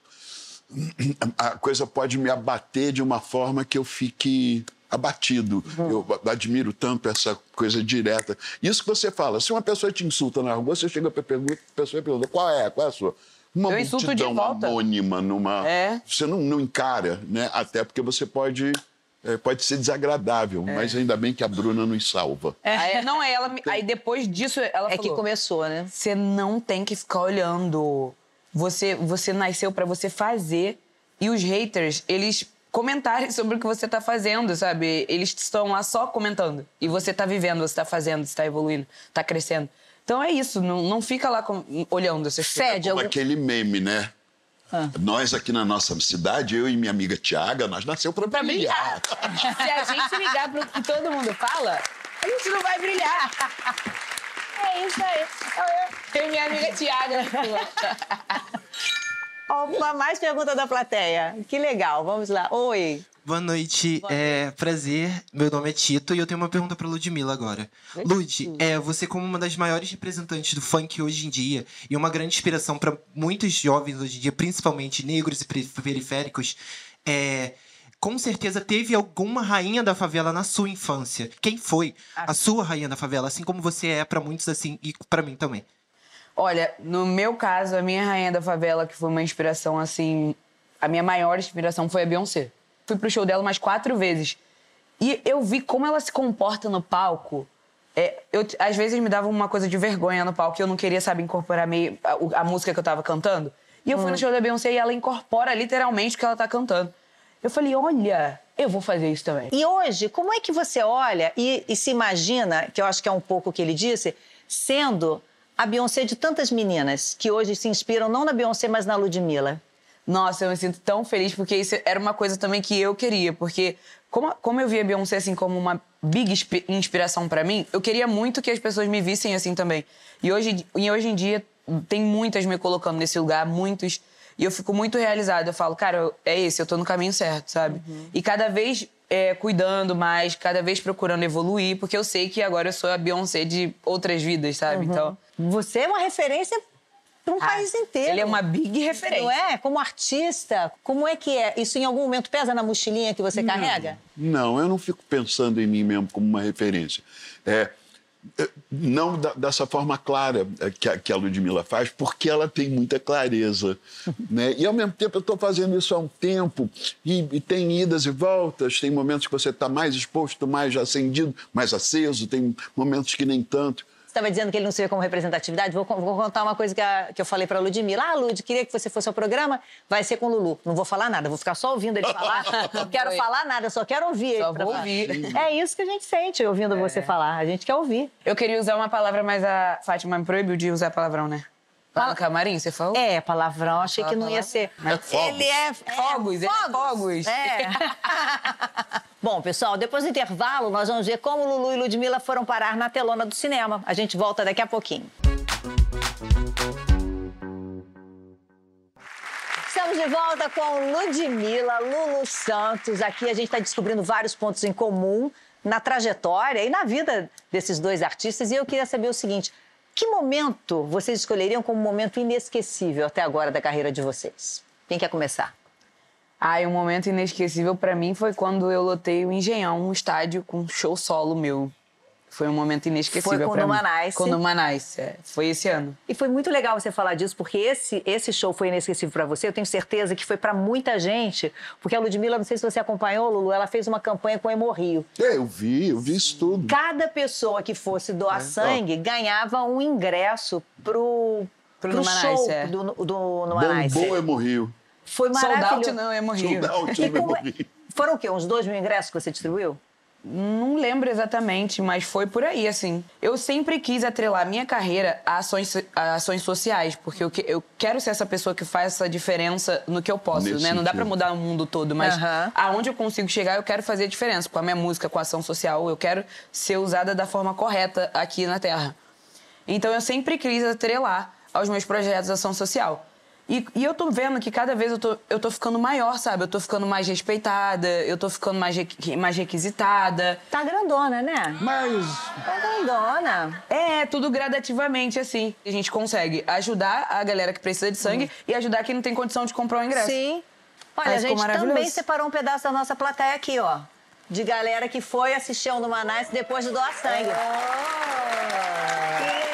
A coisa pode me abater de uma forma que eu fique abatido. Eu admiro tanto essa coisa direta. Isso que você fala, se uma pessoa te insulta na rua, você chega para a pessoa e pergunta qual é, qual é a sua? Uma Eu insulto de multidão volta. anônima, numa... É. Você não, não encara, né? Até porque você pode... é, pode ser desagradável, É. mas ainda bem que a Bruna nos salva. Aí, não, ela. Aí depois disso, ela É que falou, começou, né? Você não tem que ficar olhando. Você, você nasceu pra você fazer. E os haters, eles comentarem sobre o que você tá fazendo, sabe? Eles estão lá só comentando. E você tá vivendo, você tá fazendo, você tá evoluindo, tá crescendo. Então é isso, não, não fica lá com- olhando essas Fede Como aquele meme, né? Ah. Nós aqui na nossa cidade, eu e minha amiga Tiaga, nós nasceu para brilhar. brilhar. Se a gente ligar pro que todo mundo fala, a gente não vai brilhar. É isso aí. Eu, eu e minha amiga Tiaga. Uma mais pergunta da plateia. Que legal, vamos lá. Oi. Boa noite, é prazer. Meu nome é Tito e eu tenho uma pergunta pra Ludmilla agora. Lud, é, você como uma das maiores representantes do funk hoje em dia e uma grande inspiração pra muitos jovens hoje em dia, principalmente negros e peri- periféricos, é, com certeza teve alguma rainha da favela na sua infância. Quem foi a sua rainha da favela, assim como você é pra muitos assim e pra mim também? Olha, no meu caso, a minha rainha da favela, que foi uma inspiração assim. A minha maior inspiração foi a Beyoncé. Fui pro show dela umas quatro vezes. E eu vi como ela se comporta no palco. É, eu, às vezes me dava uma coisa de vergonha no palco, que eu não queria, sabe, incorporar meio a, a música que eu tava cantando. E eu fui no show da Beyoncé e ela incorpora literalmente o que ela tá cantando. Eu falei, olha, eu vou fazer isso também. E hoje, como é que você olha e, e se imagina, que eu acho que é um pouco o que ele disse, sendo a Beyoncé de tantas meninas que hoje se inspiram não na Beyoncé, mas na Ludmilla? Nossa, eu me sinto tão feliz porque isso era uma coisa também que eu queria. Porque, como, como eu via a Beyoncé assim como uma big inspi- inspiração pra mim, eu queria muito que as pessoas me vissem assim também. E hoje, e hoje em dia, tem muitas me colocando nesse lugar, muitos. E eu fico muito realizada. Eu falo, cara, é esse, eu tô no caminho certo, sabe? E cada vez é, cuidando mais, cada vez procurando evoluir, porque eu sei que agora eu sou a Beyoncé de outras vidas, sabe? Então. Você é uma referência para um país inteiro. ele é uma big referência. Não é? Como artista, como é que é? Isso em algum momento pesa na mochilinha que você carrega? Não, eu não fico pensando em mim mesmo como uma referência. É, é, não da- dessa forma clara é, que a, que a Ludmilla faz, porque ela tem muita clareza. né? E, ao mesmo tempo, eu estou fazendo isso há um tempo, e, e tem idas e voltas, tem momentos que você está mais exposto, mais acendido, mais aceso, tem momentos que nem tanto. Você estava dizendo que ele não se vê como representatividade? Vou, vou contar uma coisa que, a- que eu falei para a Ludmilla. Ah, Lud, queria que você fosse ao programa, vai ser com o Lulu. Não vou falar nada, vou ficar só ouvindo ele falar. Não quero Foi. falar nada, só quero ouvir Só ele. vou ouvir. É isso que a gente sente ouvindo você falar. A gente quer ouvir. Eu queria usar uma palavra, mas a Fátima me proibiu de usar palavrão, né? Lá no camarim, você falou? É, palavrão, achei que não ia ser. É fogos. Ele é. Fogos, é fogos. É. Bom, pessoal, depois do intervalo, nós vamos ver como Lulu e Ludmilla foram parar na telona do cinema. A gente volta daqui a pouquinho. Estamos de volta com Ludmilla, Lulu Santos. Aqui a gente está descobrindo vários pontos em comum na trajetória e na vida desses dois artistas. E eu queria saber o seguinte: que momento vocês escolheriam como momento inesquecível até agora da carreira de vocês? Quem quer começar? Ah, e um momento inesquecível pra mim foi quando eu lotei o Engenhão, um estádio com um show solo meu. Foi um momento inesquecível Foi com o mim. Numanice? Com o Numanice, é. Foi esse ano. E foi muito legal você falar disso, porque esse, esse show foi inesquecível para você. Eu tenho certeza que foi para muita gente, porque a Ludmilla, não sei se você acompanhou, Lulu, ela fez uma campanha com o Hemorrio. É, eu vi, eu vi isso tudo. Cada pessoa que fosse doar sangue ganhava um ingresso pro, Pro pro Numanice, show é. do, do Numanice. Bombou Hemorrio. Foi Sold out maravilhoso. não, Hemorrio. Sold out E como é-. Foram o quê? Uns dois mil ingressos que você distribuiu? Não lembro exatamente, mas foi por aí, assim. Eu sempre quis atrelar minha carreira a ações, a ações sociais, porque eu, que- eu quero ser essa pessoa que faz essa diferença no que eu posso, Nesse né? Não dá sentido. pra mudar o mundo todo, mas aonde eu consigo chegar, eu quero fazer a diferença. Com a minha música, com a ação social, eu quero ser usada da forma correta aqui na Terra. Então eu sempre quis atrelar aos meus projetos de ação social. E, e eu tô vendo que cada vez eu tô, eu tô ficando maior, sabe? Eu tô ficando mais respeitada, eu tô ficando mais, mais requisitada. Tá grandona, né? Mas Tá grandona. É, tudo gradativamente, assim. A gente consegue ajudar a galera que precisa de sangue e ajudar quem não tem condição de comprar o ingresso. Sim. Olha, Aí a gente também separou um pedaço da nossa plateia aqui, ó. De galera que foi assistir ao Numanice depois de doar sangue. Que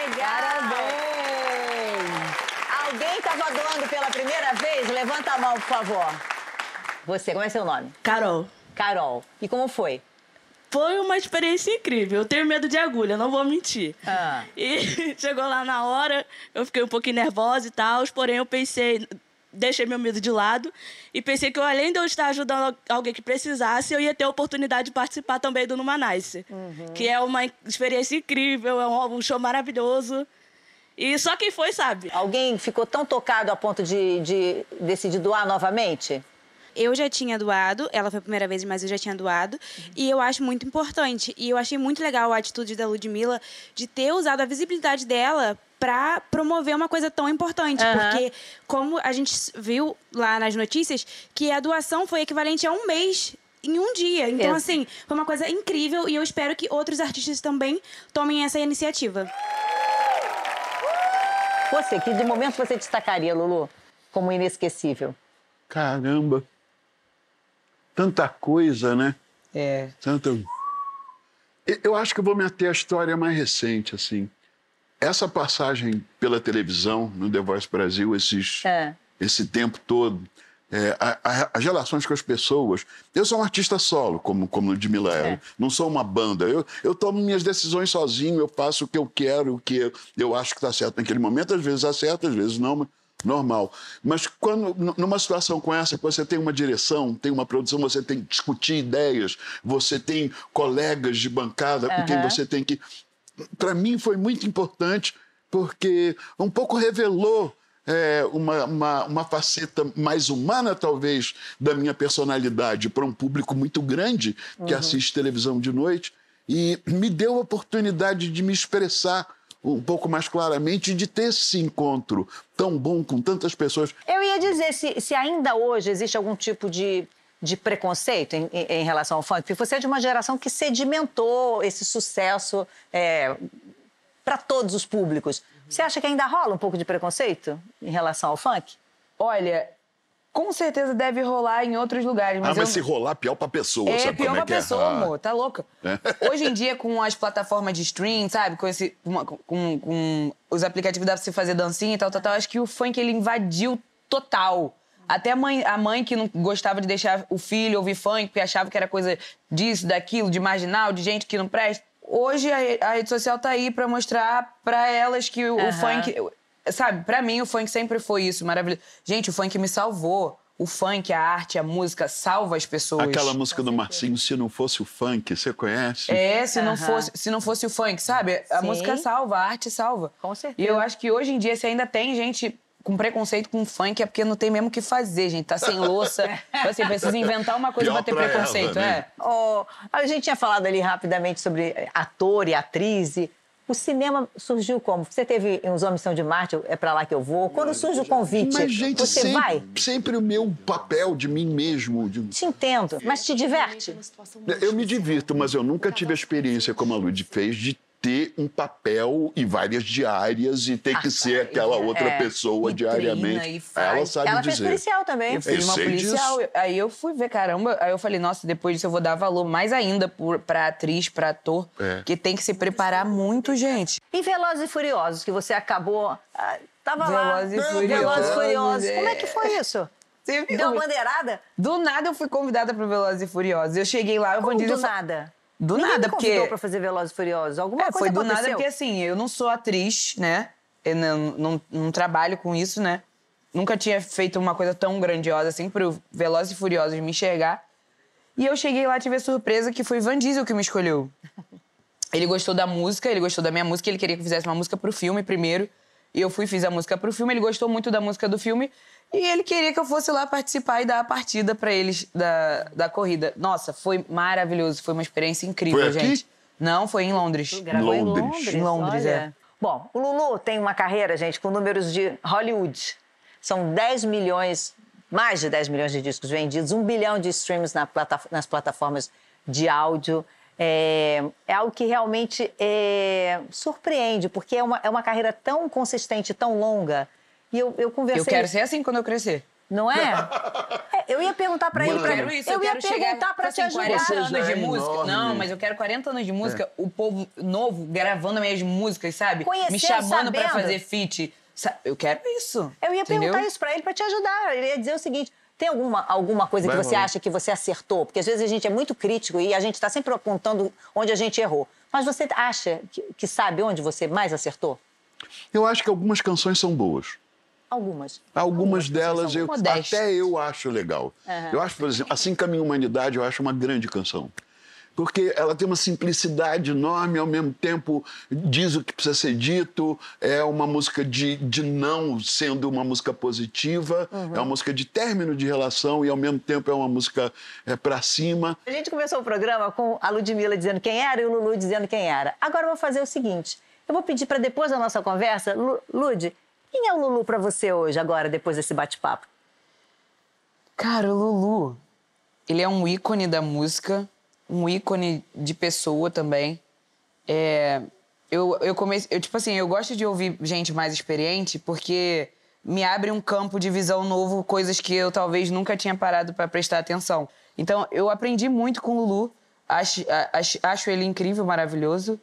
primeira vez? Levanta a mão, por favor. Você, como é seu nome? Carol. Carol. E como foi? Foi uma experiência incrível. Eu tenho medo de agulha, não vou mentir. Ah. E chegou lá na hora, eu fiquei um pouquinho nervosa e tal, porém eu pensei, deixei meu medo de lado e pensei que eu, além de eu estar ajudando alguém que precisasse, eu ia ter a oportunidade de participar também do Numanice, que é uma experiência incrível, é um show maravilhoso. E só quem foi sabe. Alguém ficou tão tocado a ponto de, de decidir doar novamente? Eu já tinha doado, ela foi a primeira vez, mas eu já tinha doado. E eu acho muito importante. E eu achei muito legal a atitude da Ludmilla de ter usado a visibilidade dela para promover uma coisa tão importante. Aham. Porque, como a gente viu lá nas notícias, que a doação foi equivalente a um mês em um dia. Então, assim, foi uma coisa incrível e eu espero que outros artistas também tomem essa iniciativa. Você, que de momento você destacaria, Lulu, como inesquecível? Caramba. Tanta coisa, né? É. Tanta... Eu- acho que eu vou me ater à história mais recente, assim. Essa passagem pela televisão, no The Voice Brasil, esses, É. esse tempo todo, é, a- a- as relações com as pessoas. Eu sou um artista solo, como, como Ludmilla era. É. Não sou uma banda. Eu, eu tomo minhas decisões sozinho, eu faço o que eu quero, o que eu, eu acho que está certo naquele momento. Às vezes acerta, às vezes não, mas normal. Mas quando, numa situação com essa, que você tem uma direção, tem uma produção, você tem que discutir ideias, você tem colegas de bancada com quem você tem que para mim foi muito importante porque um pouco revelou é, uma, uma, uma faceta mais humana, talvez, da minha personalidade para um público muito grande que assiste televisão de noite e me deu a oportunidade de me expressar um pouco mais claramente de ter esse encontro tão bom com tantas pessoas. Eu ia dizer se, se ainda hoje existe algum tipo de, de preconceito em, em- relação ao funk, porque você é de uma geração que sedimentou esse sucesso para todos os públicos. Você acha que ainda rola um pouco de preconceito em relação ao funk? Olha, com certeza deve rolar em outros lugares, mas, ah, mas eu... se rolar, pior pra pessoa, É, sabe pior como é pra que é? pessoa, Ah. amor, tá louca. É. Hoje em dia, com as plataformas de stream, sabe? Com, esse, uma- com, com os aplicativos dá pra você fazer dancinha e tal, tal, tal. Acho que o funk, ele invadiu total. Até a mãe, a mãe que não gostava de deixar o filho ouvir funk, porque achava que era coisa disso, daquilo, de marginal, de gente que não presta. Hoje, a, re- a rede social tá aí pra mostrar pra elas que o, o Aham. funk... Sabe, pra mim, o funk sempre foi isso, maravilhoso. Gente, o funk me salvou. O funk, a arte, a música salva as pessoas. Aquela música do Marcinho, Se Não Fosse o Funk, você conhece? É, se não, Aham. fosse, se não fosse o funk, sabe? A Sim. música salva, a arte salva. Com certeza. E eu acho que hoje em dia, se ainda tem gente com preconceito com funk, é porque não tem mesmo o que fazer, gente. Tá sem louça. Então, assim, precisa inventar uma coisa pra ter pra ela, preconceito, né? é. Oh, a gente tinha falado ali rapidamente sobre ator e atriz. E O cinema surgiu como? Você teve uns Homens São de Marte, é pra lá que eu vou. Quando surge o convite, Mas, gente, você sempre, vai? sempre o meu papel de mim mesmo. de- Te entendo, mas te diverte? Eu me divirto, mas eu nunca tive a experiência como a Lud fez de ter um papel e várias diárias e ter que ser aquela outra é, pessoa e diariamente. treina e faz. Ela sabe Ela fez dizer. policial também. Eu fiz uma sei policial, disso. aí eu fui ver, caramba, aí eu falei, nossa, depois disso eu vou dar valor mais ainda por, pra atriz, pra ator, É. que tem que se preparar muito, gente. E Velozes e Furiosos, que você acabou... ah, tava lá. Velozes e Furiosos, Velozes e Furiosos. é. Como é que foi isso? Você viu? Deu uma bandeirada? Do nada eu fui convidada pro Velozes e Furiosos. Eu cheguei lá, Como Van Diesel do nada? Do Ninguém nada, me convidou porque... pra fazer Velozes e Furiosos. Alguma É, coisa foi do nada, porque assim, eu não sou atriz, né? Eu não, não, não trabalho com isso, né? Nunca tinha feito uma coisa tão grandiosa assim pro Velozes e Furiosos me enxergar. E eu cheguei lá tive a surpresa que foi Van Diesel que me escolheu. Ele gostou da música, ele gostou da minha música, ele queria que eu fizesse uma música pro filme primeiro. E eu fui fiz a música pro filme, ele gostou muito da música do filme. E ele queria que eu fosse lá participar e dar a partida pra eles da, da corrida. Nossa, foi maravilhoso, foi uma experiência incrível, Foi aqui? gente. Não, foi em Londres. Gravou em Londres. Em Londres, olha. é. Bom, o Lulu tem uma carreira, gente, com números de Hollywood. São 10 milhões, mais de 10 milhões de discos vendidos, um bilhão de streams na plata- nas plataformas de áudio. É, é algo que realmente é, surpreende, porque é uma, é uma carreira tão consistente, tão longa. E eu, eu conversei... Eu quero ser assim quando eu crescer. Não é? É, eu ia perguntar pra ele... Eu pra- quero isso, eu, eu, ia quero chegar perguntar pra te assim, ajudar. 40 anos de é música. enorme. Não, mas eu quero 40 anos de música, o povo novo gravando minhas músicas, sabe? Conhecendo, Me chamando pra sabendo. fazer feat. Eu quero isso. Eu ia entendeu? perguntar isso pra ele pra te ajudar. Ele ia dizer o seguinte: tem alguma, alguma coisa Vai que você acha que você acertou? Porque às vezes a gente é muito crítico e a gente está sempre apontando onde a gente errou. Mas você acha que, que sabe onde você mais acertou? Eu acho que algumas canções são boas. Algumas. Algumas delas eu, modestas. até eu acho legal. Aham. Eu acho, por exemplo, Assim Caminha a Humanidade, eu acho uma grande canção. Porque ela tem uma simplicidade enorme, ao mesmo tempo diz o que precisa ser dito, é uma música de, de não sendo uma música positiva, Uhum. é uma música de término de relação e ao mesmo tempo é uma música é, para cima. A gente começou o programa com a Ludmilla dizendo quem era e o Lulu dizendo quem era. Agora eu vou fazer o seguinte: eu vou pedir para depois da nossa conversa, Lu, Lud, quem é o Lulu para você hoje, agora, depois desse bate-papo? Cara, o Lulu, ele é um ícone da música, um ícone de pessoa também. É, eu, eu comecei, eu, tipo assim, eu gosto de ouvir gente mais experiente porque me abre um campo de visão novo, coisas que eu talvez nunca tinha parado para prestar atenção. Então, eu aprendi muito com o Lulu, acho, acho, acho ele incrível, maravilhoso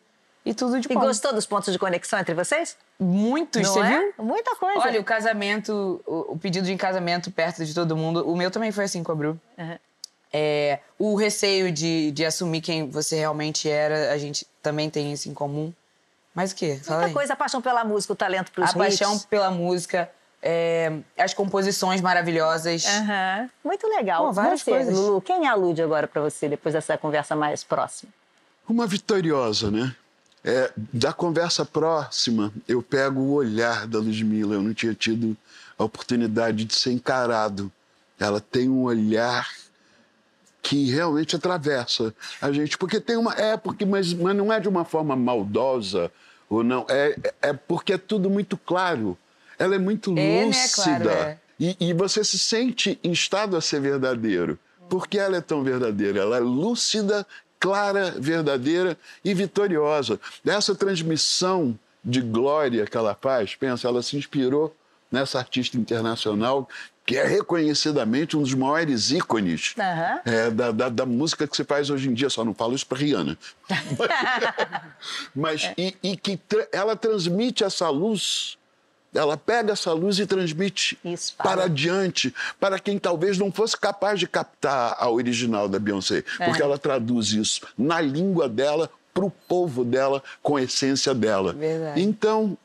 e tudo de E bom. gostou dos pontos de conexão entre vocês? Muitos, Não você é? viu? Muita coisa. Olha, o casamento, o, o pedido de casamento perto de todo mundo. O meu também foi assim com a Bru. É, o receio de, de assumir quem você realmente era, a gente também tem isso em comum. Mas o quê? Fala Muita aí. coisa, a paixão pela música, o talento pros A paixão hits. pela música, é, as composições maravilhosas. Aham. Muito legal. Pô, várias você, coisas. Lulu, quem é a Lud agora pra você, depois dessa conversa mais próxima? Uma vitoriosa, né? É, da conversa próxima, eu pego o olhar da Ludmilla. Eu não tinha tido a oportunidade de ser encarado. Ela tem um olhar que realmente atravessa a gente. Porque tem uma. É, porque, mas, mas não é de uma forma maldosa ou não. É, é porque é tudo muito claro. Ela é muito É, né? lúcida. Claro, é. E, e você se sente em estado a ser verdadeiro. Por que ela é tão verdadeira? Ela é lúcida, clara, verdadeira e vitoriosa. Essa transmissão de glória que ela faz, pensa, ela se inspirou nessa artista internacional que é reconhecidamente um dos maiores ícones Aham. é, da, da, da música que se faz hoje em dia. Só não falo isso para Rihanna. Mas e, e que tra- ela transmite essa luz, ela pega essa luz e transmite para adiante, para quem talvez não fosse capaz de captar a original da Beyoncé, É. porque ela traduz isso na língua dela, para o povo dela, com a essência dela. Verdade. Então,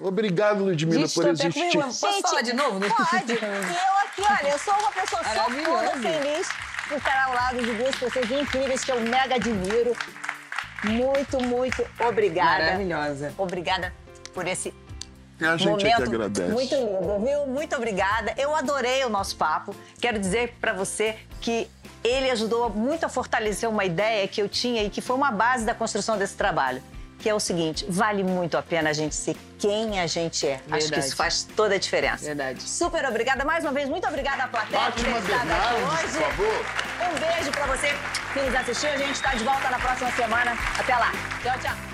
obrigado, Ludmilla, Gente, por existir. Posso falar de novo? Pode. E eu aqui, olha, eu sou uma pessoa Maravilhoso. feliz por estar ao lado de duas pessoas incríveis que eu mega admiro. Muito, muito obrigada. Maravilhosa. Obrigada por esse A gente é momento que agradece. muito lindo, viu? Muito obrigada. Eu adorei o nosso papo. Quero dizer para você que ele ajudou muito a fortalecer uma ideia que eu tinha e que foi uma base da construção desse trabalho, que é o seguinte: vale muito a pena a gente ser quem a gente é. Acho que Verdade. isso faz toda a diferença. Verdade. Super obrigada mais uma vez. Muito obrigada à plateia por ter Fátima estado aqui hoje. por favor. Um beijo pra você que nos assistiu. A gente está de volta na próxima semana. Até lá. Tchau, tchau.